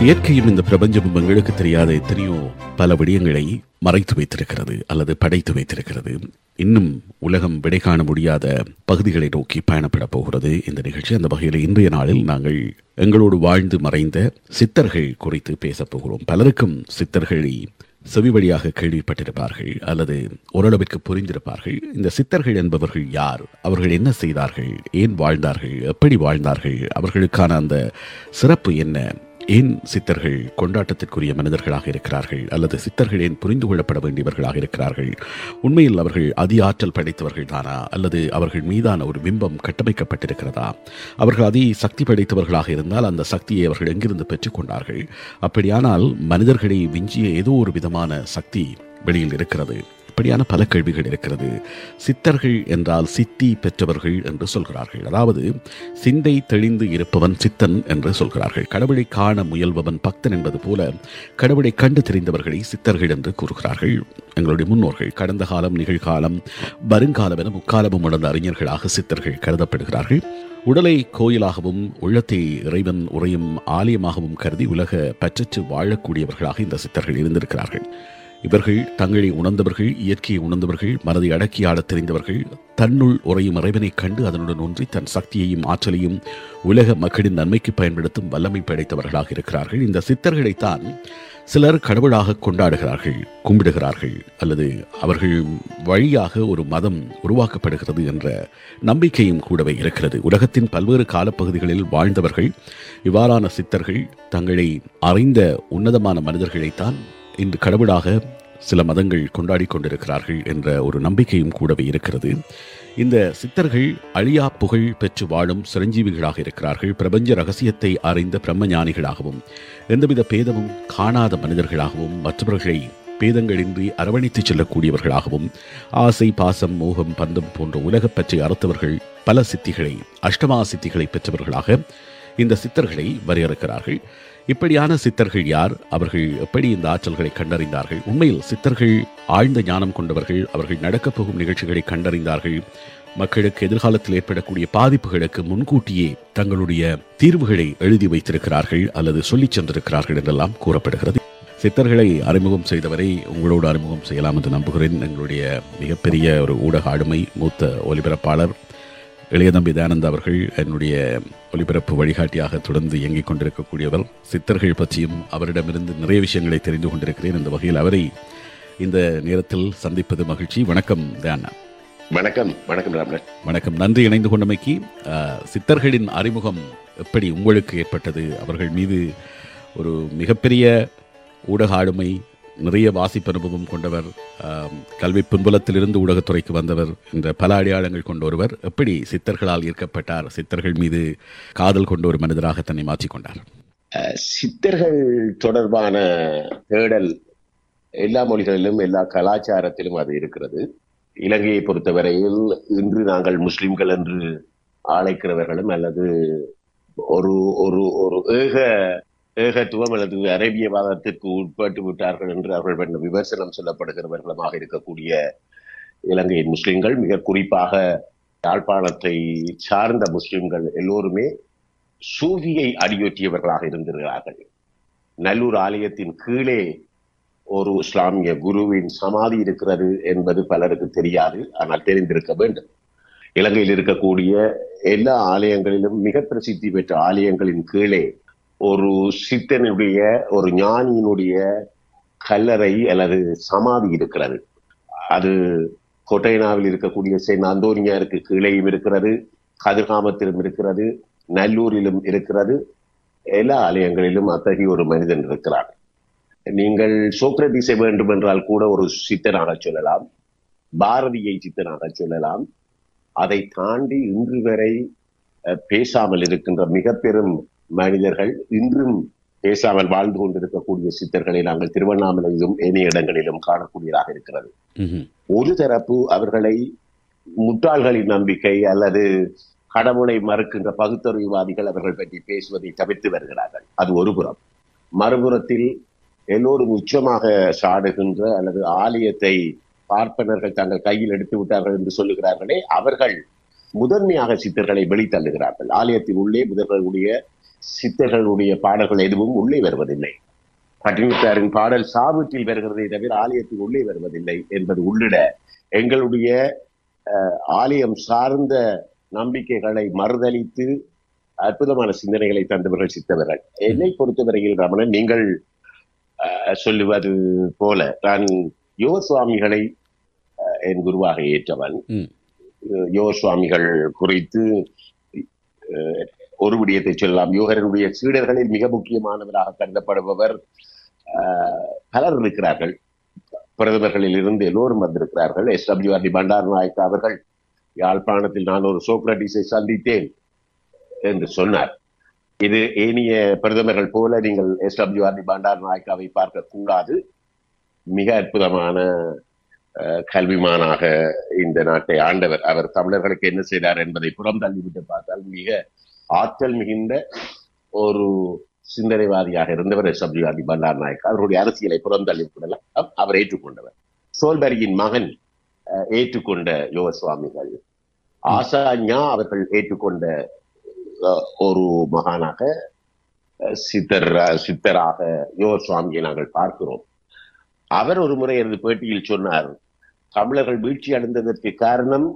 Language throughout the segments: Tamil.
இயற்கையும் இந்த பிரபஞ்சமும் எங்களுக்கு தெரியாத எத்தனையோ பல விடயங்களை மறைத்து வைத்திருக்கிறது அல்லது படைத்து வைத்திருக்கிறது. இன்னும் உலகம் விடை காண முடியாத பகுதிகளை நோக்கி பயணப்பட போகிறது இந்த நிகழ்ச்சி. அந்த வகையில் இன்றைய நாளில் நாங்கள் எங்களோடு வாழ்ந்து மறைந்த சித்தர்கள் குறித்து பேசப் போகிறோம். பலருக்கும் சித்தர்களை செவி வழியாக கேள்விப்பட்டிருப்பார்கள் அல்லது ஓரளவிற்கு புரிந்திருப்பார்கள். இந்த சித்தர்கள் என்பவர்கள் யார்? அவர்கள் என்ன செய்தார்கள்? ஏன் வாழ்ந்தார்கள்? எப்படி வாழ்ந்தார்கள்? அவர்களுக்கான அந்த சிறப்பு என்ன? ஏன் சித்தர்கள் கொண்டாட்டத்திற்குரிய மனிதர்களாக இருக்கிறார்கள் அல்லது சித்தர்கள் ஏன் புரிந்து கொள்ளப்பட வேண்டியவர்களாக இருக்கிறார்கள்? உண்மையில் அவர்கள் அதி ஆற்றல் படைத்தவர்கள் தானா? அல்லது அவர்கள் மீதான ஒரு பிம்பம் கட்டமைக்கப்பட்டிருக்கிறதா? அவர்கள் அதி சக்தி படைத்தவர்களாக இருந்தால் அந்த சக்தியை அவர்கள் எங்கிருந்து பெற்றுக்கொண்டார்கள் அப்படியானால் மனிதர்களை விஞ்சிய ஏதோ ஒரு விதமான சக்தி வெளியில் இருக்கிறது. இப்படியான பல கேள்விகள் இருக்கிறது. சித்தர்கள் என்றால் சித்தி பெற்றவர்கள் என்று சொல்கிறார்கள். அதாவது சிந்தை தெளிந்து இருப்பவன் சித்தன் என்று சொல்கிறார்கள். கடவுளை காண முயல்பவன் பக்தன் என்பது போல கடவுளை கண்டு தெரிந்தவர்களை சித்தர்கள் என்று கூறுகிறார்கள். எங்களுடைய முன்னோர்கள் கடந்த காலம் நிகழ்காலம் வருங்காலம் என முக்காலமும் உணர்ந்த அறிஞர்களாக சித்தர்கள் கருதப்படுகிறார்கள். உடலை கோயிலாகவும் உள்ளத்தை இறைவன் உறையும் ஆலயமாகவும் கருதி உலக பற்றற்று வாழக்கூடியவர்களாக இந்த சித்தர்கள் இருந்திருக்கிறார்கள். இவர்கள் தங்களை உணர்ந்தவர்கள் இயற்கையை உணர்ந்தவர்கள் மனதை அடக்கி ஆடத் தெரிந்தவர்கள். தன்னுள் உறையும் இறைவனை கண்டு அதனுடன் ஒன்றி தன் சக்தியையும் ஆற்றலையும் உலக மக்களின் நன்மைக்கு பயன்படுத்தும் வல்லமை படைத்தவர்களாக இருக்கிறார்கள். இந்த சித்தர்களைத்தான் சிலர் கடவுளாக கொண்டாடுகிறார்கள் கும்பிடுகிறார்கள் அல்லது அவர்கள் வழியாக ஒரு மதம் உருவாக்கப்படுகிறது என்ற நம்பிக்கையும் கூடவே இருக்கிறது. உலகத்தின் பல்வேறு காலப்பகுதிகளில் வாழ்ந்தவர்கள் இவ்வாறான சித்தர்கள் தங்களை அறிந்த உன்னதமான மனிதர்களைத்தான் இன்று கடவுளாக சில மதங்கள் கொண்டாடி கொண்டிருக்கிறார்கள் என்ற ஒரு நம்பிக்கையும் கூடவே இருக்கிறது. இந்த சித்தர்கள் அழியா புகழ் பெற்று வாழும் சிரஞ்சீவிகளாக இருக்கிறார்கள். பிரபஞ்ச ரகசியத்தை அறிந்த பிரம்மஞானிகளாகவும் எந்தவித பேதமும் காணாத மனிதர்களாகவும் மற்றவர்களை பேதங்களின்றி அரவணைத்துச் செல்லக்கூடியவர்களாகவும் ஆசை பாசம் மோகம் பந்தம் போன்ற உலகப் பற்றி அறுத்தவர்கள் பல சித்திகளை அஷ்டமா சித்திகளை பெற்றவர்களாக இந்த சித்தர்களை வரையறுக்கிறார்கள். இப்படியான சித்தர்கள் யார்? அவர்கள் எப்படி இந்த ஆற்றல்களை கண்டறிந்தார்கள்? உண்மையில் சித்தர்கள் ஆழ்ந்த ஞானம் கொண்டவர்கள் அவர்கள் நடக்கப் போகும் நிகழ்ச்சிகளை கண்டறிந்தார்கள். மக்களுக்கு எதிர்காலத்தில் ஏற்படக்கூடிய பாதிப்புகளுக்கு முன்கூட்டியே தங்களுடைய தீர்வுகளை எழுதி வைத்திருக்கிறார்கள் அல்லது சொல்லிச் சென்றிருக்கிறார்கள் என்றெல்லாம் கூறப்படுகிறது. சித்தர்களை அறிமுகம் செய்தவரை உங்களோடு அறிமுகம் செய்யலாம் என்று நம்புகிறேன். எங்களுடைய மிகப்பெரிய ஒரு ஊடக ஆளுமை மூத்த ஒலிபரப்பாளர் இளையதம்பி தயானந்த் அவர்கள் என்னுடைய ஒலிபரப்பு வழிகாட்டியாக தொடர்ந்து இயங்கிக் கொண்டிருக்கக்கூடியவர் சித்தர்கள் பற்றியும் அவரிடமிருந்து நிறைய விஷயங்களை தெரிந்து கொண்டிருக்கிறேன். இந்த வகையில் அவரை இந்த நேரத்தில் சந்திப்பது மகிழ்ச்சி. வணக்கம் தயானா வணக்கம் வணக்கம் ராமன் வணக்கம். நன்றி இணைந்து கொண்டமைக்கு. சித்தர்களின் அறிமுகம் எப்படி உங்களுக்கு ஏற்பட்டது? அவர்கள் மீது ஒரு மிகப்பெரிய ஊடக ஆளுமை நிறைய வாசிப்பு அனுபவம் கொண்டவர் கல்வி பின்புலத்திலிருந்து ஊடகத்துறைக்கு வந்தவர் என்ற பல அடையாளங்கள் கொண்ட ஒருவர். எப்படி சித்தர்களால் ஈர்க்கப்பட்டார்? சித்தர்கள் மீது காதல் கொண்ட ஒரு மனிதராக தன்னை மாற்றிக்கொண்டார் அஹ், சித்தர்கள் தொடர்பான தேடல் எல்லா மொழிகளிலும் எல்லா கலாச்சாரத்திலும் அது இருக்கிறது. இலங்கையை பொறுத்தவரையில் இன்று நாங்கள் முஸ்லிம்கள் என்று அழைக்கிறவர்களும் அல்லது ஒரு ஒரு ஒரு ஏக ஏகத்துவம் அல்லது அரேபியவாதத்திற்கு உட்பட்டு விட்டார்கள் என்று அவர்கள் பண்ண விமர்சனம் சொல்லப்படுகிறவர்களுமாக இருக்கக்கூடிய இலங்கையின் முஸ்லிம்கள் மிக குறிப்பாக யாழ்ப்பாணத்தை சார்ந்த முஸ்லிம்கள் எல்லோருமே சூவியை அடியொற்றியவர்களாக இருந்திருக்கிறார்கள். நல்லூர் ஆலயத்தின் கீழே ஒரு இஸ்லாமிய குருவின் சமாதி இருக்கிறது என்பது பலருக்கு தெரியாது ஆனால் தெரிந்திருக்க வேண்டும். இலங்கையில் இருக்கக்கூடிய எல்லா ஆலயங்களிலும் மிக பிரசித்தி பெற்ற ஆலயங்களின் கீழே ஒரு சித்தனுடைய ஒரு ஞானியினுடைய கல்லறை அல்லது சமாதி இருக்கிறது. அது கொட்டைனாவில் இருக்கக்கூடிய சென் அந்தோனியாருக்கு கீழேயும் இருக்கிறது கதிர்காமத்திலும் இருக்கிறது நல்லூரிலும் இருக்கிறது. எல்லா ஆலயங்களிலும் அத்தகைய ஒரு மனிதன் இருக்கிறார் நீங்கள் சோக்ரதிசை வேண்டும் என்றால் கூட ஒரு சித்தனாக சொல்லலாம் பாரதியை சித்தனாக சொல்லலாம். அதை தாண்டி இன்று வரை பேசாமல் இருக்கின்ற மிக பெரும் மனிதர்கள் இன்றும் பேசாமல் வாழ்ந்து கொண்டிருக்கக்கூடிய சித்தர்களை நாங்கள் திருவண்ணாமலையிலும் ஏனைய இடங்களிலும் காணக்கூடியதாக இருக்கிறது. ஒரு தரப்பு அவர்களை முட்டாள்களின் நம்பிக்கை அல்லது கடவுளை மறுக்கின்ற பகுத்தறிவுவாதிகள் அவர்கள் பற்றி பேசுவதை தவிர்த்து வருகிறார்கள். அது ஒரு புறம். மறுபுறத்தில் எல்லோரும் உச்சமாக சாடுகின்ற அல்லது ஆலயத்தை பார்ப்பனர்கள் தங்கள் கையில் எடுத்து விட்டார்கள் என்று சொல்லுகிறார்களே அவர்கள் முதன்மையாக சித்தர்களை வெளித்தள்ளுகிறார்கள். ஆலயத்தின் உள்ளே புதர்களுடைய சித்தர்களுடைய பாடல்கள் எதுவும் உள்ளே வருவதில்லை. பட்டினத்தாரின் பாடல் சாபத்தில் வருகிறதை தவிர ஆலயத்தின் உள்ளே வருவதில்லை என்பது உள்ளிட எங்களுடைய ஆலயம் சார்ந்த நம்பிக்கைகளை மறுதளித்து அற்புதமான சிந்தனைகளை தந்தவர்கள் சித்தவர்கள். என்னை பொறுத்தவரையில் ரமணன் நீங்கள் சொல்லுவது போல நான் யோக சுவாமிகளை என் குருவாக ஏற்றவன். யோக சுவாமிகள் குறித்து ஒரு விடயத்தை சொல்லலாம். யோகரனுடைய சீடர்களில் மிக முக்கியமானவராக கருதப்படுபவர் பலர் இருக்கிறார்கள். பிரதமர்களில் இருந்து எல்லோரும் வந்திருக்கிறார்கள். S. W R. D Bandaranaike அவர்கள் யாழ்ப்பாணத்தில் நான் ஒரு சோக்ரட்டிஸை சந்தித்தேன் என்று சொன்னார். இது ஏனைய பிரதமர்கள் போல நீங்கள் எஸ். W R. டி பண்டார் நாயக்காவை பார்க்க கூடாது. மிக அற்புதமான அஹ், கல்விமானாக இந்த நாட்டை ஆண்டவர் அவர் தமிழர்களுக்கு என்ன செய்தார் என்பதை புறம் தள்ளிவிட்டு பார்த்தால் மிக ஆற்றல் மிகுந்த ஒரு சிந்தனைவாதியாக இருந்தவர் சப்ஜிவாதி பண்டார் நாயக். அவருடைய அரசியலை புறம் அவர் ஏற்றுக்கொண்டவர். சோல்பரியின் மகன் அஹ், ஏற்றுக்கொண்ட யோக சுவாமிகள் ஆசா ஞா அவர்கள் ஏற்றுக்கொண்ட அஹ், ஒரு மகானாக அஹ், சித்தர் சித்தராக யோக சுவாமியை நாங்கள் பார்க்கிறோம். அவர் ஒரு முறை எனது பேட்டியில் சொன்னார் தமிழர்கள் வீழ்ச்சி அடைந்ததற்கு காரணம்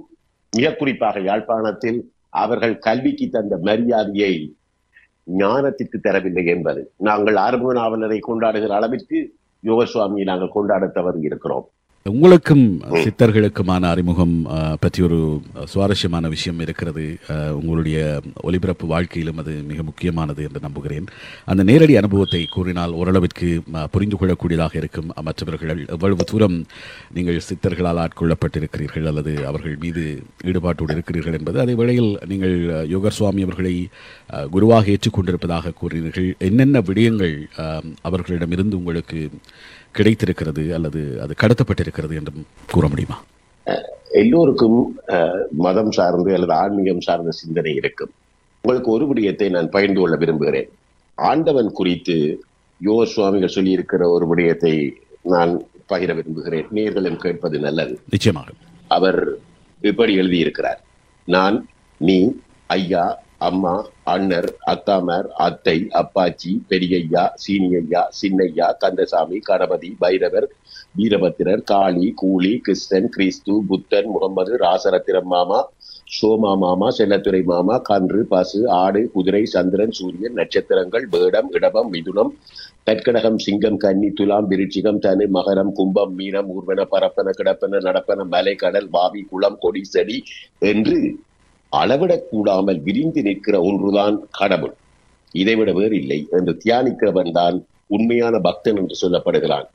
மிக குறிப்பாக யாழ்ப்பாணத்தில் அவர்கள் கல்விக்கு தந்த மரியாதையை ஞானத்திற்கு தரவில்லை என்பது. நாங்கள் ஆரம்ப நாவலரை கொண்டாடுகிற அளவிற்கு யோகசுவாமியை நாங்கள் கொண்டாட தவறு இருக்கிறோம் உங்களுக்கும் சித்தர்களுக்குமான அறிமுகம் பற்றி ஒரு சுவாரஸ்யமான விஷயம் இருக்கிறது. உங்களுடைய ஒலிபரப்பு வாழ்க்கையிலும் அது மிக முக்கியமானது என்று நம்புகிறேன். அந்த நேரடி அனுபவத்தை கூறினால் ஓரளவிற்கு புரிந்து கொள்ளக்கூடியதாக இருக்கும். மற்றவர்கள் எவ்வளவு தூரம் நீங்கள் சித்தர்களால் ஆட்கொள்ளப்பட்டிருக்கிறீர்கள் அல்லது அவர்கள் மீது ஈடுபாட்டோடு இருக்கிறீர்கள் என்பது அதே வேளையில் நீங்கள் யோகர் சுவாமி அவர்களை குருவாக ஏற்றுக்கொண்டிருப்பதாக கூறினீர்கள் என்னென்ன விடயங்கள் அவர்களிடமிருந்து உங்களுக்கு கிடைத்திருக்கிறது அல்லது அது கடத்தப்பட்டிருக்கிறது என்றும் கூற முடியுமா? எல்லோருக்கும் மதம் சார்ந்து அல்லது ஆன்மீகம் சார்ந்த சிந்தனை இருக்கும். உங்களுக்கு ஒரு விடயத்தை நான் பகிர்ந்து கொள்ள விரும்புகிறேன். ஆண்டவன் குறித்து யோக சுவாமிகள் சொல்லியிருக்கிற ஒரு விடயத்தை நான் பகிர விரும்புகிறேன். நேர்களும் கேட்பது நல்லது. நிச்சயமாக. அவர் இப்படி எழுதியிருக்கிறார். நான் நீ ஐயா அம்மா அண்ணர் அத்தாமார் அத்தை அப்பாச்சி பெரியய்யா சீனியய்யா சின்னையா கந்தசாமி கணபதி பைரவர் வீரபத்திரர் காளி கூலி கிருஷ்ணன் கிறிஸ்து புத்தன் முகமது ராசரத்திரம் மாமா சோமா மாமா செல்லத்துறை மாமா கன்று பசு ஆடு குதிரை சந்திரன் சூரியன் நட்சத்திரங்கள் வேடம் இடபம் மிதுனம் தற்கடகம் சிங்கம் கன்னி துலாம் விருச்சிகம் தனு மகரம் கும்பம் மீனம் ஊர்வன பரப்பன கிடப்பன நடப்பன மலை கடல் வாவி குளம் கொடி செடி என்று அளவிடக்கூடாமல் விரிந்து நிற்கிற ஒன்றுதான் கடவுள். இதைவிட வேறு இல்லை என்று தியானிக்கிறவன் தான் உண்மையான பக்தன் என்று சொல்லப்படுகிறான்.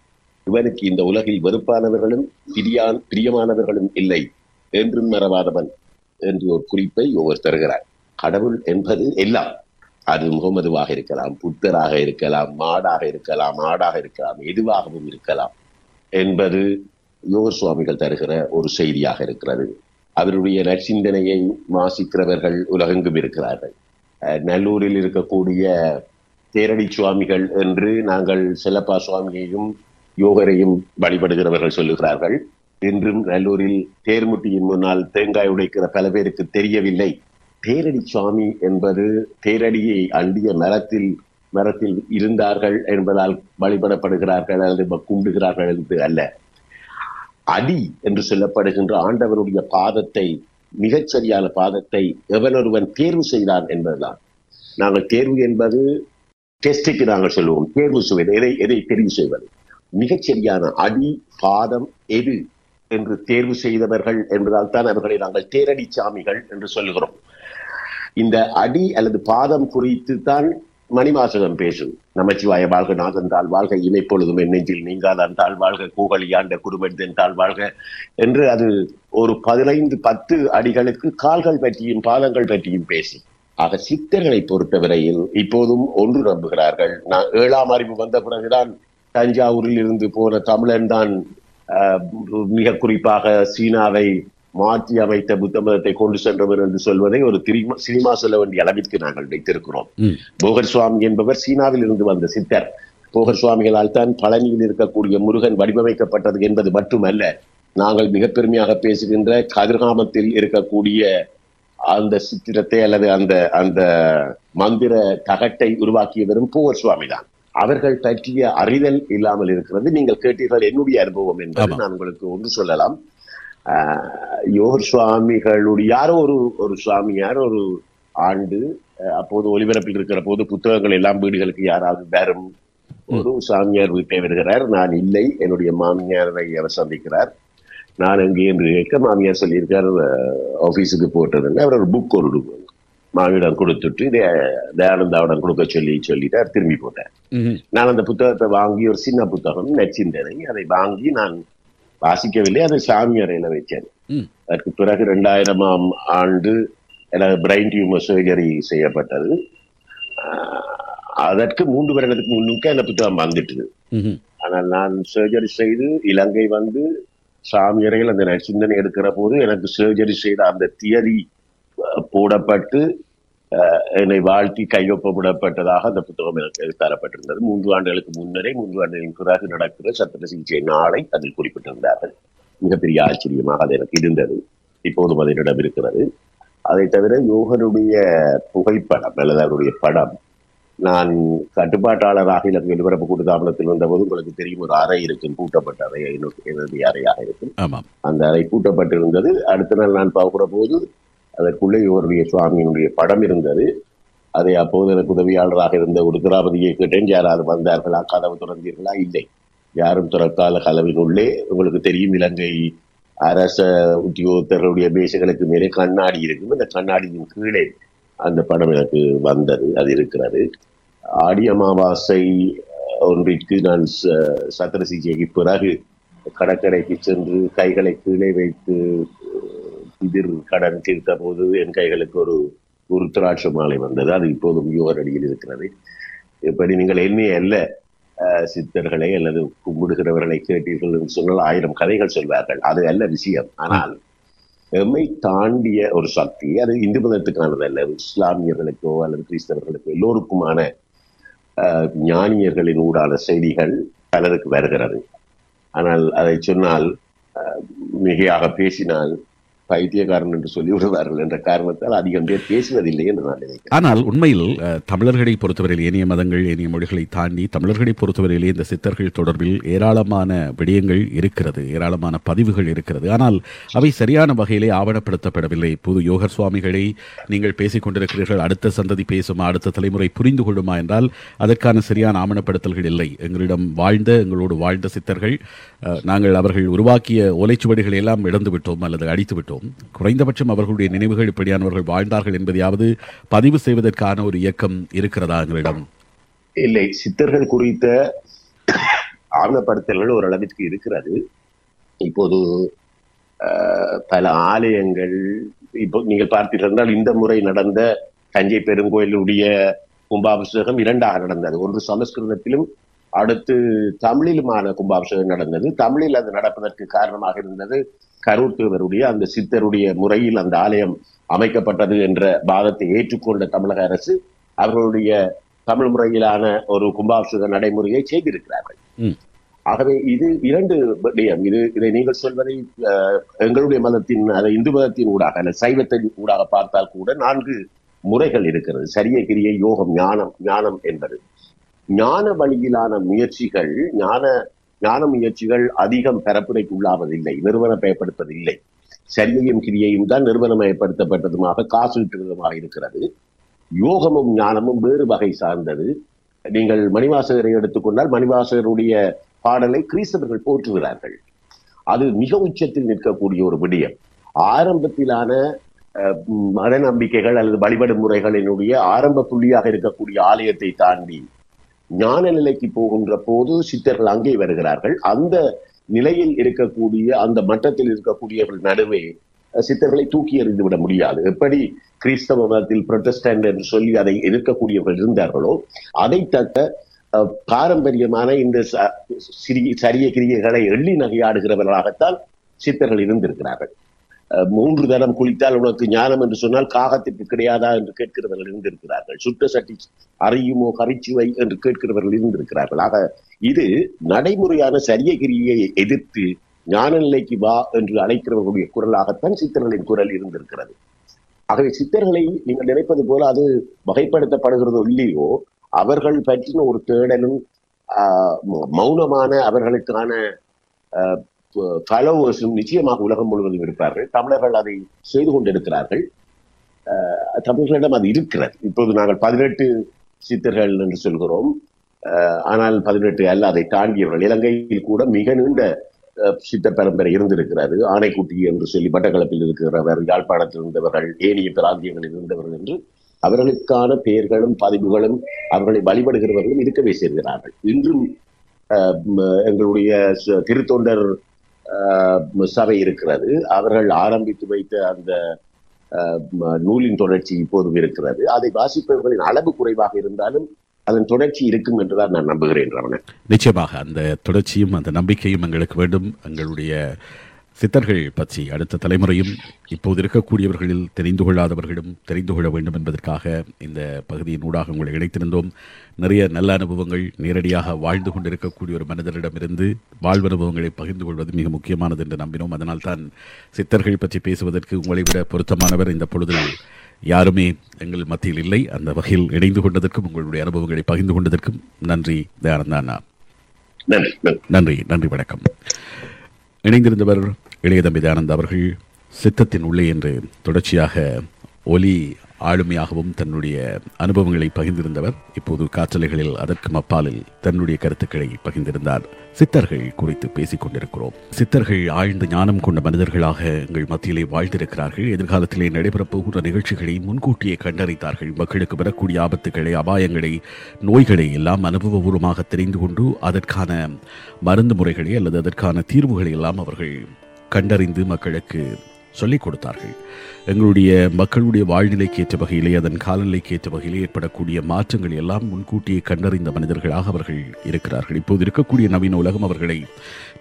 இவனுக்கு இந்த உலகில் வெறுப்பானவர்களும் பிரியான் பிரியமானவர்களும் இல்லை என்றும் மறவாதவன் என்று ஒரு குறிப்பை ஒவ்வொரு தருகிறார். கடவுள் என்பது எல்லாம். அது முகமதுவாக இருக்கலாம் புத்தராக இருக்கலாம் மாடாக இருக்கலாம் ஆடாக இருக்கலாம் எதுவாகவும் இருக்கலாம் என்பது யோக சுவாமிகள் தருகிற ஒரு செய்தியாக இருக்கிறது. அவருடைய நற்சிந்தனையை வாசிக்கிறவர்கள் உலகெங்கும் இருக்கிறார்கள். நல்லூரில் இருக்கக்கூடிய தேரடி சுவாமிகள் என்று நாங்கள் செல்லப்பா சுவாமியையும் யோகரையும் வழிபடுகிறவர்கள் சொல்லுகிறார்கள். இன்றும் நல்லூரில் தேர்முட்டியின் முன்னால் தேங்காய் உடைக்கிற பல பேருக்கு தெரியவில்லை. தேரடி சுவாமி என்பது தேரடியை அண்டிய மரத்தில் மரத்தில் இருந்தார்கள் என்பதால் வழிபடப்படுகிறார்கள் அல்லது கும்பிடுகிறார்கள் என்று அல்ல. அடி என்று சொல்லப்படுகின்ற ஆண்டவருடைய பாதத்தை மிகச்சரியான பாதத்தை எவனொருவன் தேர்வு செய்தான் என்பதுதான். நாங்கள் தேர்வு என்பது டெஸ்டுக்கு நாங்கள் சொல்லுவோம். தேர்வு செய்வது எதை எதை தெரிவு செய்வது? மிகச்சரியான அடி பாதம் எது என்று தேர்வு செய்தவர்கள் என்பதால் தான் அவர்களை நாங்கள் தேரடி சாமிகள் என்று சொல்லுகிறோம். இந்த அடி அல்லது பாதம் குறித்து தான் மணிவாசகம் பேசும். நமச்சிவாய வாழ்க நாதன் தாழ் வாழ்க இணைப்பொழுதும் என் நெஞ்சில் நீங்காதான் தாழ் வாழ்க கூகலி ஆண்ட குருமெடுத்தன் தாழ் வாழ்க என்று அது ஒரு பதினைந்து பத்து அடிகளுக்கு கால்கள் பற்றியும் பாதங்கள் பற்றியும் பேசி ஆக சித்தர்களை பொறுத்தவரையில் இப்போதும் ஒன்று நம்புகிறார்கள். நான் ஏழாம் அறிவு வந்த பிறகுதான் தஞ்சாவூரில் இருந்து போன தமிழன் தான் ஆஹ், மிக குறிப்பாக சீனாவை மாற்றி அமைத்த புத்த மதத்தை கொண்டு சென்றவர் என்று சொல்வதை ஒரு சினிமா சொல்ல வேண்டிய அளவிற்கு நாங்கள் வைத்திருக்கிறோம். போகர் சுவாமி என்பவர் சீனாவில் இருந்து வந்த சித்தர். போகர் சுவாமிகளால் தான் பழனியில் இருக்கக்கூடிய முருகன் வடிவமைக்கப்பட்டது என்பது மட்டுமல்ல நாங்கள் மிக பெருமையாக பேசுகின்ற கதிர்காமத்தில் இருக்கக்கூடிய அந்த சித்திரத்தை அல்லது அந்த அந்த மந்திர தகட்டை உருவாக்கியவரும் பூவர் சுவாமி தான். அவர்கள் பற்றிய அறிதல் இல்லாமல் இருக்கிறது. நீங்கள் கேட்டீர்கள் என்னுடைய அனுபவம் என்பது. நான் உங்களுக்கு ஒன்று சொல்லலாம். யோகர் சுவாமிகளுடைய யாரோ ஒரு ஒரு சுவாமியார் ஒரு ஆண்டு அப்போது ஒலிபரப்பில் இருக்கிற போது புத்தகங்கள் எல்லாம் வீடுகளுக்கு யாராவது வரும் ஒரு சாமியார் வீட்டை வருகிறார் நான் இல்லை என்னுடைய மாமியாரை அவர் சந்திக்கிறார். நான் எங்கே என்று கேட்க மாமியார் சொல்லியிருக்கார் அஹ், ஆபீஸுக்கு போட்டதுன்னு. அவர் ஒரு புக் ஒரு மாமியிடம் கொடுத்துட்டு இதை தயானந்தாவிடம் கொடுக்க சொல்லி சொல்லிட்டார் திரும்பி போட்டார். நான் அந்த புத்தகத்தை வாங்கி ஒரு சின்ன புத்தகம் நச்சிந்தனை அதை வாங்கி நான் வாசிக்கவில்லை அதை சாமி அறையில வைத்தேன் ம். அதற்கு பிறகு இரண்டாயிரமாம் ஆண்டு எனது பிரைன் டியூமர் சர்ஜரி செய்யப்பட்டது அதற்கு மூன்று வருடத்துக்கு முன்னுக்கு அந்த புத்தகம் வந்துட்டது. ஆனால் நான் சர்ஜரி செய்து இலங்கை வந்து சாமி அறையில் அந்த நச்சிந்தனை எடுக்கிற போது எனக்கு சர்ஜரி செய்த அந்த தியரி போடப்பட்டு என்னை வாழ்த்தி கையொப்பமிடப்பட்டதாக அந்த புத்தகம் எனக்கு தரப்பட்டிருந்தது. மூன்று ஆண்டுகளுக்கு முன்னரே மூன்று ஆண்டுகளின் பிறகு நடக்கிற சத்திர சிகிச்சை நாளை அதில் குறிப்பிட்டிருந்தார்கள். மிகப்பெரிய ஆச்சரியமாக அது எனக்கு இருந்தது. இப்போதும் அதனிடம் இருக்கிறது. அதை தவிர யோகனுடைய புகைப்படம் அல்லது அவருடைய படம் நான் கட்டுப்பாட்டாளராக இலங்கை ஒலிபரப்பு கூட்டுத்தாபனத்தில் வந்தபோது உங்களுக்கு தெரியும் ஒரு அறை இருக்கும் பூட்டப்பட்ட அறை என்னுடைய அறையாக இருக்கும். அந்த அறை பூட்டப்பட்டிருந்தது. அடுத்த நாள் நான் பார்க்கிற போது அதற்குள்ளே இவருடைய சுவாமியினுடைய படம் இருந்தது. அதை அப்போது எனக்கு உதவியாளராக இருந்த ஒரு திராபதியை கேட்டேன். யாராவது வந்தார்களா? கதவு திறந்தீர்களா? இல்லை. யாரும் திறக்காத கதவின் உங்களுக்கு தெரியும் இலங்கை அரச உத்தியோகத்தர்களுடைய மேசைகளுக்கு மேலே கண்ணாடி இருக்கும். அந்த கண்ணாடியின் கீழே அந்த படம் எனக்கு வந்தது அது இருக்கிறது. ஆடி அமாவாசை ஒன்றிற்கு நான் ச- சத்திர சிகிச்சைக்கு பிறகு கடற்கரைக்கு சென்று கைகளை கீழே வைத்து எதிர் கடன் தீர்த்த போது என் கைகளுக்கு ஒரு ஒரு திராட்சை மாலை வந்தது. அது இப்போதும் அடியில் இருக்கிறது. இப்படி நீங்கள் என்னைய அல்ல சித்தர்களை அல்லது கும்பிடுகிறவர்களை கேட்டீர்கள் என்று சொன்னால் ஆயிரம் கதைகள் சொல்வார்கள். அது அல்ல விஷயம். ஆனால் எம்மை தாண்டிய ஒரு சக்தி அது இந்து மதத்துக்கானது அல்ல. இஸ்லாமியர்களுக்கோ அல்லது கிறிஸ்தவர்களுக்கோ எல்லோருக்குமான ஞானியர்களின் ஊடான செய்திகள் பலருக்கு வருகிறது. ஆனால் அதை சொன்னால் மிகையாக பேசினால் பைத்தியக்காரன் என்று சொல்லி விடுவார்கள் என்ற காரணத்தால் அதிகம் பேர் பேசுவதில்லை என்று நான் நினைக்கிறேன். ஆனால் உண்மையில் தமிழர்களை பொறுத்தவரையில் ஏனைய மதங்கள் ஏனைய மொழிகளை தாண்டி தமிழர்களை பொறுத்தவரையிலே இந்த சித்தர்கள் தொடர்பில் ஏராளமான விடயங்கள் இருக்கிறது ஏராளமான பதிவுகள் இருக்கிறது. ஆனால் அவை சரியான வகையிலே ஆவணப்படுத்தப்படவில்லை. புது யோகர் சுவாமிகளை நீங்கள் பேசிக் கொண்டிருக்கிறீர்கள். அடுத்த சந்ததி பேசுமா அடுத்த தலைமுறை புரிந்து கொள்ளுமா என்றால் அதற்கான சரியான ஆவணப்படுத்தல்கள் இல்லை. எங்களிடம் வாழ்ந்த எங்களோடு வாழ்ந்த சித்தர்கள் நாங்கள் அவர்கள் உருவாக்கிய ஓலைச்சுவடிகளை எல்லாம் இழந்து விட்டோம் அல்லது அடித்து விட்டோம் குறைந்தபட்சம் அவர்களுடைய நினைவுகள் இப்படியானவர்கள் வாழ்ந்தார்கள் என்பதையாவது பதிவு செய்வதற்கான ஒரு இயக்கம் இருக்கிறதா எங்களிடம்? இல்லை. சித்தர்கள் குறித்த ஆவணப்படுத்தல்கள் ஓரளவிற்கு இருக்கிறது. இப்போது பல ஆலயங்கள் இப்போ நீங்கள் பார்த்தீர்கள் என்றால் இந்த முறை நடந்த தஞ்சை பெருங்கோயிலுடைய கும்பாபிஷேகம் இரண்டாக நடந்தது. ஒன்று சமஸ்கிருதத்திலும் அடுத்து தமிழிலுமான கும்பாபிஷேகம் நடந்தது. தமிழில் அது நடப்பதற்கு காரணமாக இருந்தது கரூர் தேவருடைய அந்த சித்தருடைய முறையில் அந்த ஆலயம் அமைக்கப்பட்டது என்ற வாதத்தை ஏற்றுக்கொண்ட தமிழக அரசு அவர்களுடைய தமிழ் முறையிலான ஒரு கும்பாபிஷேக நடைமுறையை செய்திருக்கிறார்கள். ஆகவே இது இரண்டு விடயம். இது இதை நீங்கள் சொல்வதை அஹ், எங்களுடைய மதத்தின் அதை இந்து மதத்தின் ஊடாக அல்ல சைவத்தின் ஊடாக பார்த்தால் கூட நான்கு முறைகள் இருக்கிறது. சரிய கிரியை யோகம் ஞானம் ஞானம் என்பது. ஞான வழியிலான முயற்சிகள் ஞான ஞான முயற்சிகள் அதிகம் பரப்புரைக்கு உள்ளாவதில்லை நிறுவனமயப்படுத்துவதில்லை சரியையும் கிரியையும் தான் நிறுவனமயப்படுத்தப்பட்டதுமாக காசு ஈட்டுவதுமாக இருக்கிறது. யோகமும் ஞானமும் வேறு வகை சார்ந்தது. நீங்கள் மணிவாசகரை எடுத்துக்கொண்டால் மணிவாசகருடைய பாடலை கிறிஸ்தவர்கள் போற்றுகிறார்கள். அது மிக உச்சத்தில் நிற்கக்கூடிய ஒரு விடயம். ஆரம்பத்திலான மத நம்பிக்கைகள் அல்லது வழிபாடு முறைகளினுடைய ஆரம்ப புள்ளியாக இருக்கக்கூடிய ஆலயத்தை தாண்டி ஞான நிலைக்கு போகின்ற போது சித்தர்கள் அங்கே வருகிறார்கள். அந்த நிலையில் இருக்கக்கூடிய அந்த மட்டத்தில் இருக்கக்கூடியவர்கள் நடுவே அஹ், சித்தர்களை தூக்கி எறிந்து விட முடியாது. எப்படி கிறிஸ்தவ மதத்தில் புரொட்டஸ்டன்ட் என்று சொல்லி அதை எதிர்க்கக்கூடியவர்கள் இருந்தார்களோ அதை தக்க அஹ், பாரம்பரியமான இந்த ச- சிறிய சரிய கிரியைகளை எள்ளி நகையாடுகிறவர்களாகத்தான் சித்தர்கள் இருந்திருக்கிறார்கள். மூன்று தரம் குளித்தால் உனக்கு ஞானம் என்று சொன்னால் காகத்திற்கு கிடையாதா என்று கேட்கிறவர்கள் இருந்திருக்கிறார்கள். சுட்ட சட்டி அறியுமோ கரிச்சுவை என்று கேட்கிறவர்கள் இருந்திருக்கிறார்கள். ஆக இது நடைமுறையான சரிய கிரியை எதிர்த்து ஞான நிலைக்கு வா என்று அழைக்கிறவர்களுடைய குரலாகத்தான் சித்தர்களின் குரல் இருந்திருக்கிறது. ஆகவே சித்தர்களை நீங்கள் நினைப்பது போல அது வகைப்படுத்தப்படுகிறதோ இல்லையோ அவர்கள் பற்றின ஒரு தேடலும் ஆஹ், ம- மௌனமான அவர்களுக்கான ஃபாலோவர்ஸும் நிச்சயமாக உலகம் முழுவதும் இருப்பார்கள். தமிழர்கள் அதை செய்து கொண்டிருக்கிறார்கள். தமிழர்களிடம் அது இருக்கிறது. இப்போது நாங்கள் பதினெட்டு சித்தர்கள் என்று சொல்கிறோம். ஆனால் பதினெட்டு அல்ல அதை தாண்டியவர்கள். இலங்கையில் கூட மிக நீண்ட சித்த பரம்பரை இருந்திருக்கிறது. ஆனைக்குட்டி என்று சொல்லி மட்டக்களப்பில் இருக்கிறவர் யாழ்ப்பாணத்தில் இருந்தவர்கள் ஏனைய பிராந்தியங்களில் இருந்தவர்கள் என்று அவர்களுக்கான பெயர்களும் பதிவுகளும் அவர்களை வழிபடுகிறவர்களும் இருக்கவே செய்கிறார்கள். இன்றும் எங்களுடைய ச- திருத்தொண்டர் சபை இருக்கிறது. அவர்கள் ஆரம்பித்து வைத்த அந்த நூலின் தொடர்ச்சி இப்போதும் இருக்கிறது. அதை வாசிப்பவர்களின் அளவு குறைவாக இருந்தாலும் அதன் தொடர்ச்சி இருக்கும் என்றுதான் நான் நம்புகிறேன் ரமணன். நிச்சயமாக அந்த தொடர்ச்சியும் அந்த நம்பிக்கையும் எங்களுக்கு வேண்டும். எங்களுடைய சித்தர்கள் பற்றி அடுத்த தலைமுறையும் இப்போது இருக்கக்கூடியவர்களில் தெரிந்து கொள்ளாதவர்களும் தெரிந்து கொள்ள வேண்டும் என்பதற்காக இந்த பகுதியின் ஊடாக உங்களை இணைத்திருந்தோம். நிறைய நல்ல அனுபவங்கள் நேரடியாக வாழ்ந்து கொண்டிருக்கக்கூடிய ஒரு மனிதரிடமிருந்து வாழ்வு அனுபவங்களை பகிர்ந்து கொள்வது மிக முக்கியமானது என்று நம்பினோம். அதனால்தான் சித்தர்கள் பற்றி பேசுவதற்கு உங்களை விட பொருத்தமானவர் இந்த பொழுதில் யாருமே எங்கள் மத்தியில் இல்லை. அந்த வகையில் இணைந்து கொண்டதற்கும் உங்களுடைய அனுபவங்களை பகிர்ந்து கொண்டதற்கும் நன்றி தயானந்தா நன்றி நன்றி வணக்கம். இணைந்திருந்தவர் இளையதம்பி தயானந்த் அவர்கள் சித்தத்தின் உள்ளே என்று தொடர்ச்சியாக ஒலி ஆளுமையாகவும் தன்னுடைய அனுபவங்களை பகிர்ந்திருந்தவர். இப்போது காற்றலைகளில் அதற்கும் அப்பாலில் தன்னுடைய கருத்துக்களை பகிர்ந்திருந்தார். சித்தர்கள் குறித்து பேசிக் கொண்டிருக்கிறோம் சித்தர்கள் ஆழ்ந்த ஞானம் கொண்ட மனிதர்களாக எங்கள் மத்தியிலே வாழ்ந்திருக்கிறார்கள். எதிர்காலத்திலே நடைபெறப் போகிற நிகழ்ச்சிகளை முன்கூட்டியே கண்டறிந்தார்கள். மக்களுக்கு வரக்கூடிய ஆபத்துகளை அபாயங்களை நோய்களை எல்லாம் அனுபவபூர்வமாக தெரிந்து கொண்டு அதற்கான மருந்து முறைகளை அல்லது அதற்கான தீர்வுகளை எல்லாம் அவர்கள் கண்டறிந்து மக்களுக்கு சொல்லிக் கொடுத்தார்கள். எங்களுடைய மக்களுடைய வாழ்நிலைக்கு ஏற்ற வகையிலே அதன் காலநிலைக்கு ஏற்ற வகையிலே ஏற்படக்கூடிய மாற்றங்கள் எல்லாம் முன்கூட்டியே கண்டறிந்த மனிதர்களாக அவர்கள் இருக்கிறார்கள். இப்போது இருக்கக்கூடிய நவீன உலகம் அவர்களை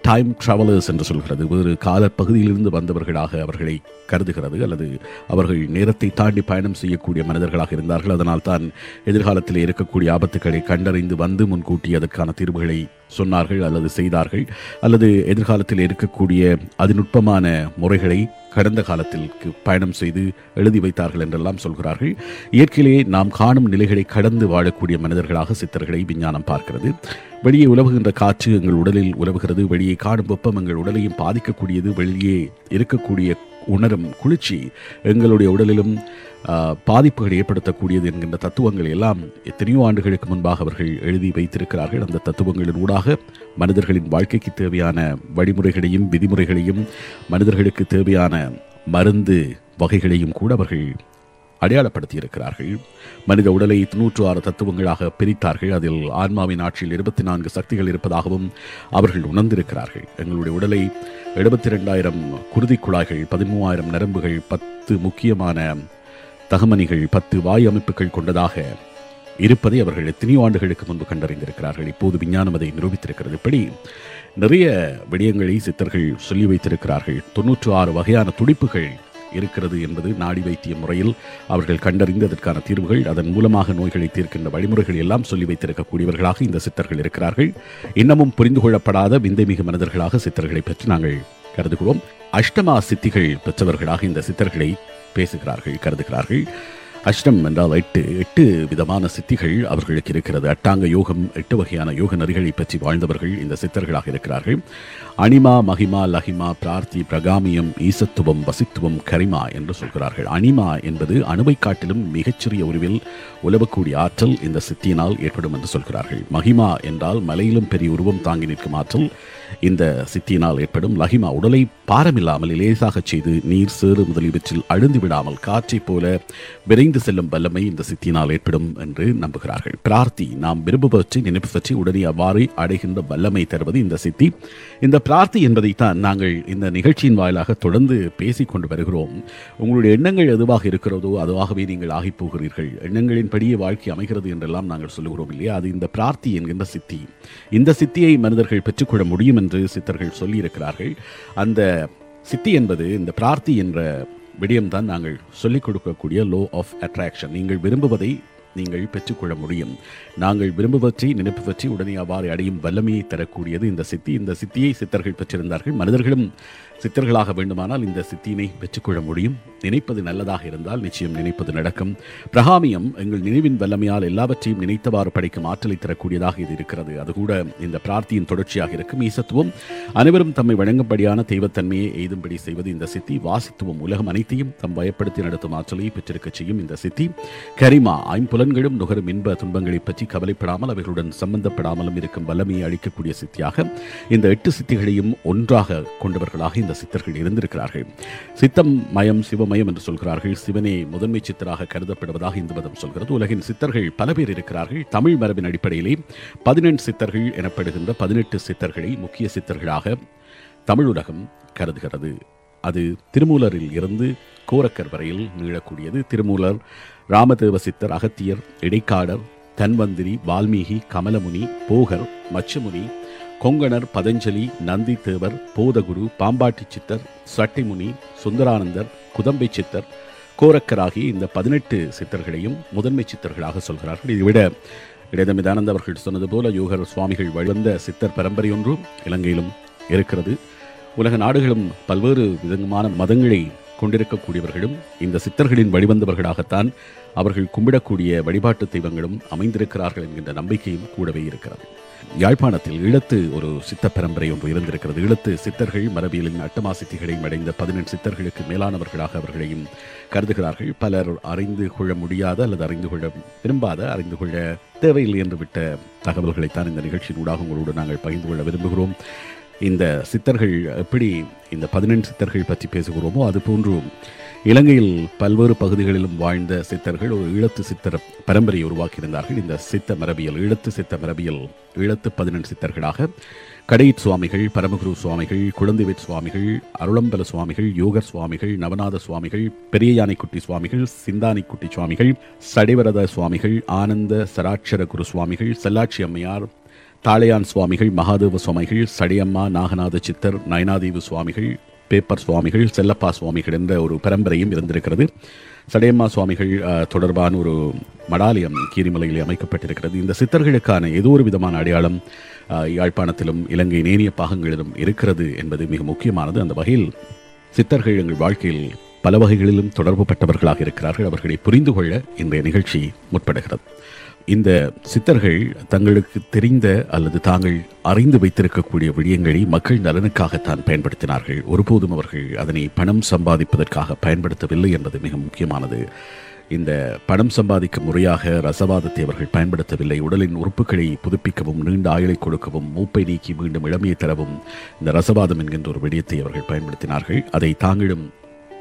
டைம் ட்ராவலர்ஸ் என்று சொல்கிறது. வேறு காலப்பகுதியிலிருந்து வந்தவர்களாக அவர்களை கருதுகிறது அல்லது அவர்கள் நேரத்தை தாண்டி பயணம் செய்யக்கூடிய மனிதர்களாக இருந்தார்கள். அதனால் தான் எதிர்காலத்தில் இருக்கக்கூடிய ஆபத்துக்களை கண்டறிந்து வந்து முன்கூட்டி அதற்கான தீர்வுகளை சொன்னார்கள் அல்லது செய்தார்கள். அல்லது எதிர்காலத்தில் இருக்கக்கூடிய அதிநுட்பமான முறைகளை கடந்த காலத்திற்கு பயணம் செய்து எழுதி வைத்தார்கள் என்றெல்லாம் சொல்கிறார்கள். இயற்கையிலேயே நாம் காணும் நிலைகளை கடந்து வாழக்கூடிய மனிதர்களாக சித்தர்களை விஞ்ஞானம் பார்க்கிறது. வெளியே உலவுகின்ற காற்று எங்கள் உடலில் உலவுகிறது. வெளியே காணும் வெப்பம் எங்கள் உடலையும் பாதிக்கக்கூடியது. வெளியே இருக்கக்கூடிய உணரும் குளிர்ச்சி எங்களுடைய உடலிலும் பாதிப்புகள் பாதிப்புகளை ஏற்படுத்தக்கூடியது என்கின்ற தத்துவங்கள் எல்லாம் எத்தனையோ ஆண்டுகளுக்கு முன்பாக அவர்கள் எழுதி வைத்திருக்கிறார்கள். அந்த தத்துவங்களின் ஊடாக மனிதர்களின் வாழ்க்கைக்கு தேவையான வழிமுறைகளையும் விதிமுறைகளையும் மனிதர்களுக்கு தேவையான மருந்து வகைகளையும் கூட அவர்கள் அடையாளப்படுத்தி இருக்கிறார்கள் மனித உடலை நூற்று ஆறு தத்துவங்களாக பிரித்தார்கள். அதில் ஆன்மாவின் ஆட்சியில் இருபத்தி நான்கு சக்திகள் இருப்பதாகவும் அவர்கள் உணர்ந்திருக்கிறார்கள். எங்களுடைய உடலை எழுபத்தி ரெண்டாயிரம் குருதி குழாய்கள் பதிமூவாயிரம் நரம்புகள் பத்து முக்கியமான தகமணிகள் பத்து வாயு அமைப்புகள் கொண்டதாக இருப்பதை அவர்கள் எத்தனையோ ஆண்டுகளுக்கு முன்பு கண்டறிந்திருக்கிறார்கள். இப்போது விஞ்ஞானம் அதை நிரூபித்திருக்கிறது. இப்படி நிறைய விடயங்களை சித்தர்கள் சொல்லி வைத்திருக்கிறார்கள். தொன்னூற்று ஆறு வகையான துடிப்புகள் இருக்கிறது என்பது நாடி வைத்திய முறையில் அவர்கள் கண்டறிந்து அதற்கான தீர்வுகள் அதன் மூலமாக நோய்களை தீர்க்கின்ற வழிமுறைகள் எல்லாம் சொல்லி வைத்திருக்கக்கூடியவர்களாக இந்த சித்தர்கள் இருக்கிறார்கள். இன்னமும் புரிந்து கொள்ளப்படாத விந்தைமிகு மனிதர்களாக சித்தர்களை பற்றி நாங்கள் கருதுகிறோம். அஷ்டமா சித்திகள் பெற்றவர்களாக இந்த சித்தர்களை பேசுகிறார்கள் கருதுகிறார்கள். அஷ்டம் என்றால் எட்டு எட்டு விதமான சித்திகள் அவர்களுக்கு இருக்கிறது. அட்டாங்க யோகம் எட்டு வகையான யோக நெறிகளை பற்றி வாழ்ந்தவர்கள் இந்த சித்தர்களாக இருக்கிறார்கள். அனிமா மகிமா லஹிமா பிரார்த்தி பிரகாமியம் ஈசத்துவம் வசித்துவம் கரிமா என்று சொல்கிறார்கள். அனிமா என்பது அணுவை காட்டிலும் மிகச்சிறிய உருவில் உலவக்கூடிய ஆற்றல் இந்த சித்தியினால் ஏற்படும் என்று சொல்கிறார்கள். மகிமா என்றால் மலையிலும் பெரிய உருவம் தாங்கி நிற்கும் ஆற்றல் இந்த சித்தியினால் ஏற்படும். லஹிமா உடலை பாரமில்லாமல் லேசாக செய்து நீர் சேறு முதலியவற்றில் அழுந்து விடாமல் காற்றைப் போல விரைந்து செல்லும் வல்லமை இந்த சித்தியினால் ஏற்படும் என்று நம்புகிறார்கள். பிரார்த்தி நாம் விரும்புவற்றை நினைப்பவற்றை உடனே அவ்வாறு அடைகின்ற வல்லமை தருவது இந்த சித்தி. இந்த பிரார்த்தி என்பதைத்தான் நாங்கள் இந்த நிகழ்ச்சியின் வாயிலாக தொடர்ந்து பேசிக் கொண்டு வருகிறோம். உங்களுடைய எண்ணங்கள் எதுவாக இருக்கிறதோ அதுவாகவே நீங்கள் ஆகிப் போகிறீர்கள். எண்ணங்களின்படியே வாழ்க்கை அமைகிறது என்றெல்லாம் நாங்கள் சொல்லுகிறோம் இல்லையா? அது இந்த பிரார்த்தி என்கின்ற சித்தி. இந்த சித்தியை மனிதர்கள் பெற்றுக்கொள்ள முடியும் என்று சித்தர்கள் சொல்லியிருக்கிறார்கள். அந்த சித்தி என்பது இந்த பிரார்த்தி என்ற விடயம்தான் நாங்கள் சொல்லிக் கொடுக்கக்கூடிய லோ ஆஃப் அட்ராக்ஷன் நீங்கள் விரும்புவதை நீங்கள் பெற்றுக்கொள்ள முடியும். நாங்கள் விரும்புவற்றை நினைப்பவற்றை உடனே அவ்வாறு அடையும் வல்லமையை தரக்கூடியது இந்த சித்தி. இந்த சித்தியை சித்தர்கள் பெற்றிருந்தார்கள். மனிதர்களும் சித்தர்களாக வேண்டுமானால் இந்த சித்தியினை பெற்றுக்கொள்ள முடியும். நினைப்பது நல்லதாக இருந்தால் நிச்சயம் நினைப்பது நடக்கும். பிரகாமியம் எங்கள் நினைவின் வல்லமையால் எல்லாவற்றையும் நினைத்தவாறு படைக்கும் ஆற்றலை தரக்கூடியதாக இது இருக்கிறது. அது கூட இந்த பிரார்த்தியின் தொடர்ச்சியாக இருக்கும். ஈசத்துவம் அனைவரும் தம்மை வழங்கும்படியான தெய்வத்தன்மையை எய்தும்படி செய்வது இந்த சித்தி. வாசித்துவம் உலகம் அனைத்தையும் தம் பயப்படுத்தி நடத்தும் ஆற்றலை பெற்றிருக்க செய்யும் இந்த சித்தி. கரிமா புலன்களும் நுகரும் இன்ப துன்பங்களை பற்றி கவலைப்படாமல் அவைகளுடன் சம்பந்தப்படாமலும் இருக்கும் வல்லமையை அளிக்கக்கூடிய சித்தியாக இந்த எட்டு சித்திகளையும் ஒன்றாக கொண்டவர்களாக இந்த சித்தர்கள் இருந்திருக்கிறார்கள். சித்தம் மயம் சிவமயம் என்று சொல்கிறார்கள். சிவனே முதன்மை சித்தராக கருதப்படுவதாக இந்து மதம் சொல்கிறது. உலகின் சித்தர்கள் பல பேர் இருக்கிறார்கள். தமிழ் மரபின் அடிப்படையிலே பதினெண்டு சித்தர்கள் எனப்படுகின்ற பதினெட்டு சித்தர்களை முக்கிய சித்தர்களாக தமிழ் உலகம் கருதுகிறது. அது திருமூலரில் இருந்து கோரக்கர் வரையில் நீளக்கூடியது. திருமூலர் ராமதேவ சித்தர் அகத்தியர் இடைக்காடர் தன்வந்திரி வால்மீகி கமலமுனி போகர் மச்சமுனி கொங்கணர் பதஞ்சலி நந்தி தேவர் போதகுரு பாம்பாட்டி சித்தர் சட்டிமுனி சுந்தரானந்தர் குதம்பை சித்தர் கோரக்கராகி இந்த பதினெட்டு சித்தர்களையும் முதன்மை சித்தர்களாக சொல்கிறார்கள். இதை விட இடைதமிதானந்த அவர்கள் சொன்னது போல யோகர் சுவாமிகள் வழிவந்த சித்தர் பரம்பரை ஒன்றும் இலங்கையிலும் இருக்கிறது. உலக நாடுகளும் பல்வேறு விதமான மதங்களை கொண்டிருக்கக்கூடியவர்களும் இந்த சித்தர்களின் வழிவந்தவர்களாகத்தான் அவர்கள் கும்பிடக்கூடிய வழிபாட்டு தெய்வங்களும் அமைந்திருக்கிறார்கள் என்கின்ற நம்பிக்கையும் கூடவே இருக்கிறது. யாழ்ப்பாணத்தில் ஈழத்து ஒரு சித்த பரம்பரை ஒன்று இருந்திருக்கிறது. ஈழத்து சித்தர்கள் மரபியலின் அட்டமா சித்திகளையும் அடைந்த பதினெட்டு சித்தர்களுக்கு மேலானவர்களாக அவர்களையும் கருதுகிறார்கள். பலர் அறிந்து கொள்ள முடியாத அல்லது அறிந்து கொள்ள விரும்பாத அறிந்து கொள்ள தேவையில்லை என்று விட்ட தகவல்களைத்தான் இந்த நிகழ்ச்சியின் ஊடாக உங்களோடு நாங்கள் பகிர்ந்து கொள்ள விரும்புகிறோம். இந்த சித்தர்கள் எப்படி இந்த பதினெண்டு சித்தர்கள் பற்றி பேசுகிறோமோ அது போன்றும் இலங்கையில் பல்வேறு பகுதிகளிலும் வாழ்ந்த சித்தர்கள் ஒரு ஈழத்து சித்தர் பரம்பரையை உருவாக்கியிருந்தார்கள். இந்த சித்த மரபியல் ஈழத்து சித்த மரபியல் ஈழத்து பதினெண்டு சித்தர்களாக கடையிற் சுவாமிகள் பரமகுரு சுவாமிகள் குழந்தைவேட் சுவாமிகள் அருளம்பல சுவாமிகள் யோகர் சுவாமிகள் நவநாத சுவாமிகள் பெரிய யானைக்குட்டி சுவாமிகள் சிந்தானிக்குட்டி சுவாமிகள் சடைவரத சுவாமிகள் ஆனந்த சராட்சர குரு சுவாமிகள் செல்லாட்சி அம்மையார் தாளையான் சுவாமிகள் மகாதேவ சுவாமிகள் சடையம்மா நாகநாத சித்தர் நயனாதேவி சுவாமிகள் பேப்பர் சுவாமிகள் செல்லப்பா சுவாமிகள் என்ற ஒரு பரம்பரையும் இருந்திருக்கிறது. சடையம்மா சுவாமிகள் தொடர்பான ஒரு மடாலயம் கீரிமலையில் அமைக்கப்பட்டிருக்கிறது. இந்த சித்தர்களுக்கான ஏதோ ஒரு விதமான அடையாளம் யாழ்ப்பாணத்திலும் இலங்கை நேனிய பாகங்களிலும் இருக்கிறது என்பது மிக முக்கியமானது. அந்த வகையில் சித்தர்கள் எங்கள் வாழ்க்கையில் பல வகைகளிலும் தொடர்புபட்டவர்களாக இருக்கிறார்கள். அவர்களை புரிந்து கொள்ள இன்றைய நிகழ்ச்சி முற்படுகிறது. இந்த சித்தர்கள் தங்களுக்கு தெரிந்த அல்லது தாங்கள் அறிந்து வைத்திருக்கக்கூடிய விடயங்களை மக்கள் நலனுக்காகத்தான் பயன்படுத்தினார்கள். ஒருபோதும் அவர்கள் அதனை பணம் சம்பாதிப்பதற்காக பயன்படுத்தவில்லை என்பது மிக முக்கியமானது. இந்த பணம் சம்பாதிக்கும் முறையாக ரசவாதத்தை அவர்கள் பயன்படுத்தவில்லை. உடலின் உறுப்புகளை புதுப்பிக்கவும் நீண்ட ஆயுளை கொடுக்கவும் மூப்பை நீக்கி மீண்டும் இளமையை தரவும் இந்த ரசவாதம் என்கின்ற ஒரு விடயத்தை அவர்கள் பயன்படுத்தினார்கள். அதை தாங்களும்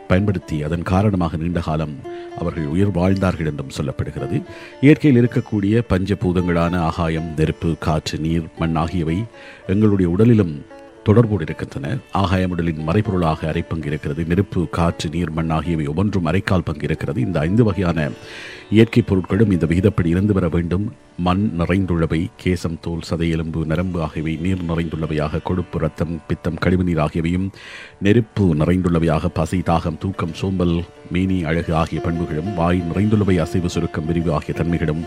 பயன்படுத்தி அதன் காரணமாக நீண்ட காலம் அவர்கள் உயிர் வாழ்ந்தார்கள் என்றும் சொல்லப்படுகிறது. இயற்கையில் இருக்கக்கூடிய பஞ்சபூதங்களான ஆகாயம் நெருப்பு காற்று நீர் மண் ஆகியவை எங்களுடைய உடலிலும் தொடர்போடு இருக்கின்றன. ஆகாயம் உடலின் மறைபொருளாக பங்கு இருக்கிறது. நெருப்பு காற்று நீர் மண் ஆகியவை ஒவ்வொன்றும் அரைக்கால் பங்கு இருக்கிறது. இந்த ஐந்து வகையான இயற்கை பொருட்களும் இந்த விகிதப்படி இருந்து வர வேண்டும். மண் நிறைந்துள்ளவை கேசம் தோல் சதை எலும்பு நரம்பு ஆகியவை நீர் நிறைந்துள்ளவையாக கொழுப்பு ரத்தம் பித்தம் கழிவுநீர் ஆகியவையும் நெருப்பு நிறைந்துள்ளவையாக பசி தாகம் தூக்கம் சோம்பல் மீனி அழகு ஆகிய பண்புகளும் வாய் நிறைந்துள்ளவை அசைவு சுருக்கம் விரிவு ஆகிய தன்மைகளும்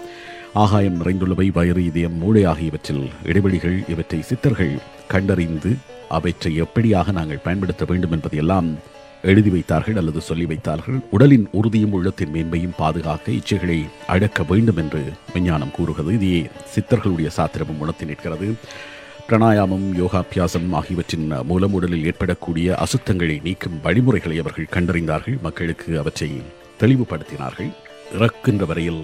ஆகாயம் நிறைந்துள்ளவை வயிறு இதயம் மூளை ஆகியவற்றில் இடைவெளிகள் இவற்றை சித்தர்கள் கண்டறிந்து அவற்றை எப்படியாக நாங்கள் பயன்படுத்த வேண்டும் என்பதையெல்லாம் எழுதி வைத்தார்கள் அல்லது சொல்லி வைத்தார்கள். உடலின் உறுதியும் உள்ளத்தின் மேன்மையும் பாதுகாக்க இச்சைகளை அடக்க வேண்டும் என்று விஞ்ஞானம் கூறுகிறது. இதையே சித்தர்களுடைய சாத்திரமும் உணர்த்தி நிற்கிறது. பிரணாயாமம் யோகாபியாசம் ஆகியவற்றின் மூலம் உடலில் ஏற்படக்கூடிய அசுத்தங்களை நீக்கும் வழிமுறைகளை அவர்கள் கண்டறிந்தார்கள். மக்களுக்கு அவற்றை தெளிவுபடுத்தினார்கள். இறக்கின்ற வரையில்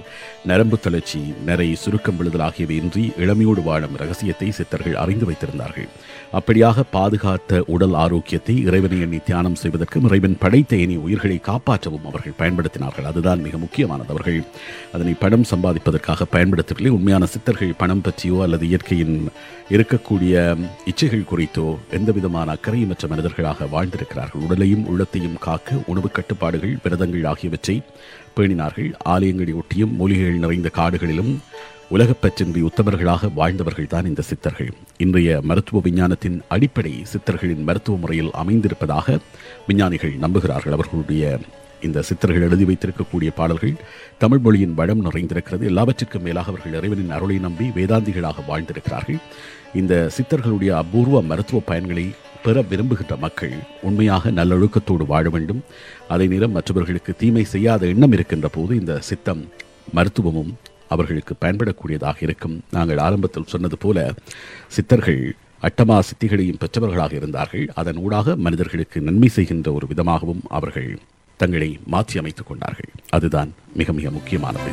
நரம்பு தளர்ச்சி நிறை சுருக்கம் விழுதல் ஆகியவை இன்றி இளமையோடு வாழும் ரகசியத்தை சித்தர்கள் அறிந்து வைத்திருந்தார்கள். அப்படியாக பாதுகாத்த உடல் ஆரோக்கியத்தை இறைவனை எண்ணி தியானம் செய்வதற்கும் இறைவன் படைத்த இனி உயிர்களை காப்பாற்றவும் அவர்கள் பயன்படுத்தினார்கள். அதுதான் மிக முக்கியமானது அவர்கள். அதனை பணம் சம்பாதிப்பதற்காக பயன்படுத்தவில்லை உண்மையான சித்தர்கள் பணம் பற்றியோ அல்லது இயற்கையின் இருக்கக்கூடிய இச்சைகள் குறித்தோ எந்த விதமான அக்கறையுமற்ற மனிதர்களாக வாழ்ந்திருக்கிறார்கள். உடலையும் உள்ளத்தையும் காக்க உணவு கட்டுப்பாடுகள் விரதங்கள் ஆகியவற்றை பேணினார்கள். ஆலயங்களை ஒட்டியும் மூலிகைகள் நிறைந்த காடுகளிலும் உலகப்பற்றின்றி உத்தமர்களாக வாழ்ந்தவர்கள் தான் இந்த சித்தர்கள். இன்றைய மருத்துவ விஞ்ஞானத்தின் அடிப்படை சித்தர்களின் மருத்துவ முறையில் அமைந்திருப்பதாக விஞ்ஞானிகள் நம்புகிறார்கள். அவர்களுடைய இந்த சித்தர்கள் எழுதி வைத்திருக்கக்கூடிய பாடல்கள் தமிழ் மொழியின் வளம் நிறைந்திருக்கிறது. எல்லாவற்றிற்கும் மேலாக அவர்கள் இறைவனின் அருளை நம்பி வேதாந்திகளாக வாழ்ந்திருக்கிறார்கள். இந்த சித்தர்களுடைய அபூர்வ மருத்துவ பயன்களை பெற விரும்புகின்ற மக்கள் உண்மையாக நல்லொழுக்கத்தோடு வாழ வேண்டும். அதே நேரம் மற்றவர்களுக்கு தீமை செய்யாத எண்ணம் இருக்கின்ற போது இந்த சித்தம் மருத்துவமும் அவர்களுக்கு பயன்படக்கூடியதாக இருக்கும். நாங்கள் ஆரம்பத்தில் சொன்னது போல சித்தர்கள் அட்டமா சித்திகளையும் பெற்றவர்களாக இருந்தார்கள். அதன் ஊடாக மனிதர்களுக்கு நன்மை செய்கின்ற ஒரு விதமாகவும் அவர்கள் தங்களை மாற்றி அமைத்துக் கொண்டார்கள். அதுதான் மிக மிக முக்கியமானது.